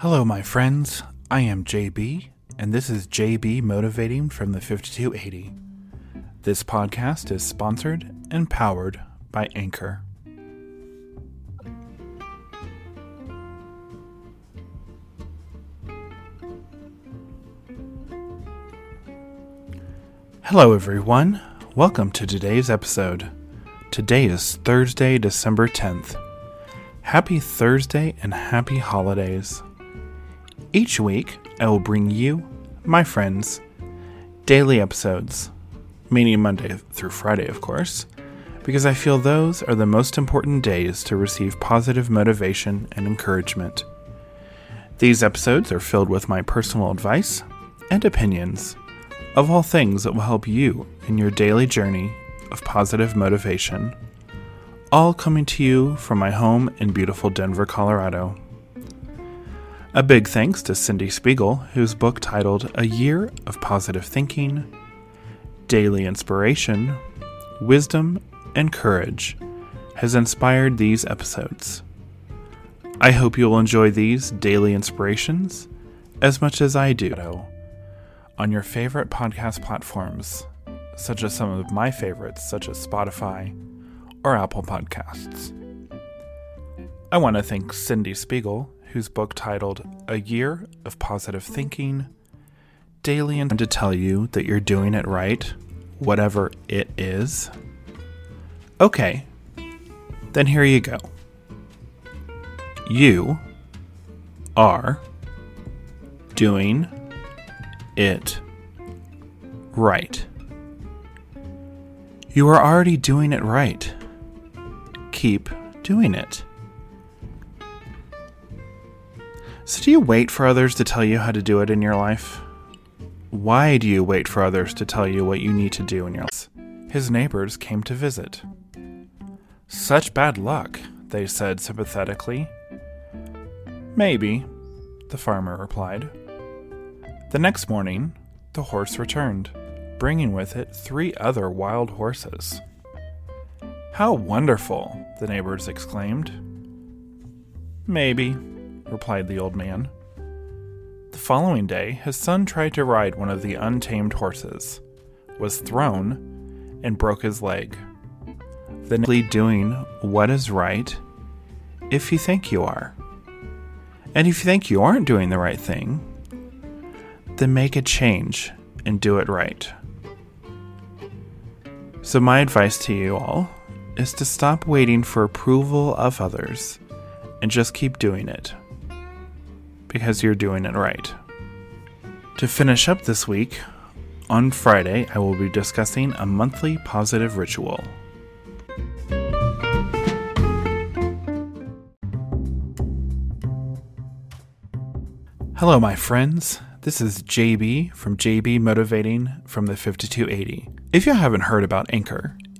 Hello, my friends. I am JB, and this is JB Motivating from the 5280. This podcast is sponsored and powered by Anchor. Hello, everyone. Welcome to today's episode. Today is Thursday, December 10th. Happy Thursday and happy holidays. Each week, I will bring you, my friends, daily episodes, meaning Monday through Friday, of course, because I feel those are the most important days to receive positive motivation and encouragement. These episodes are filled with my personal advice and opinions of all things that will help you in your daily journey of positive motivation. All coming to you from my home in beautiful Denver, Colorado. A big thanks to Cyndie Spiegel, whose book titled A Year of Positive Thinking, Daily Inspiration, Wisdom, and Courage has inspired these episodes. I hope you'll enjoy these daily inspirations as much as I do on your favorite podcast platforms, such as some of my favorites, such as Spotify or Apple Podcasts. I want to thank Cyndie Spiegel, whose book titled A Year of Positive Thinking, daily and to tell you that you're doing it right, whatever it is. Okay, then here you go. You are doing it right. You are already doing it right. Keep doing it. So, do you wait for others to tell you how to do it in your life? Why do you wait for others to tell you what you need to do in your life? His neighbors came to visit. Such bad luck, they said sympathetically. Maybe, the farmer replied. The next morning, the horse returned, bringing with it three other wild horses. How wonderful! the neighbors exclaimed. Maybe, replied the old man. The following day, his son tried to ride one of the untamed horses, was thrown, and broke his leg. Then, doing what is right if you think you are. And if you think you aren't doing the right thing, then make a change and do it right. So, my advice to you all is to stop waiting for approval of others and just keep doing it because you're doing it right. To finish up this week, on Friday, I will be discussing a monthly positive ritual. Hello, my friends. This is JB from JB Motivating from the 5280. If you haven't heard about Anchor,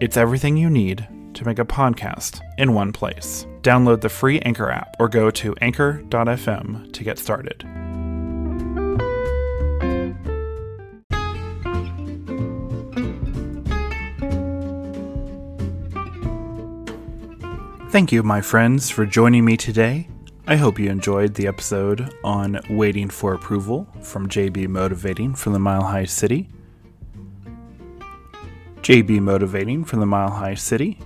It's everything you need to make a podcast in one place. Download the free Anchor app or go to anchor.fm to get started. Thank you, my friends, for joining me today. I hope you enjoyed the episode on waiting for approval from JB Motivating from the Mile High City. JB Motivating from the Mile High City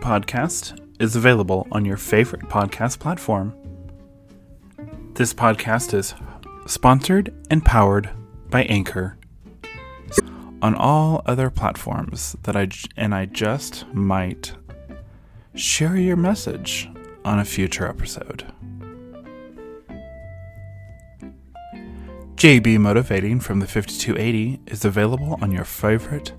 podcast is available on your favorite podcast platform. This podcast is sponsored and powered by Anchor. On all other platforms that I and I just might share your message on a future episode. JB Motivating from the 5280 is available on your favorite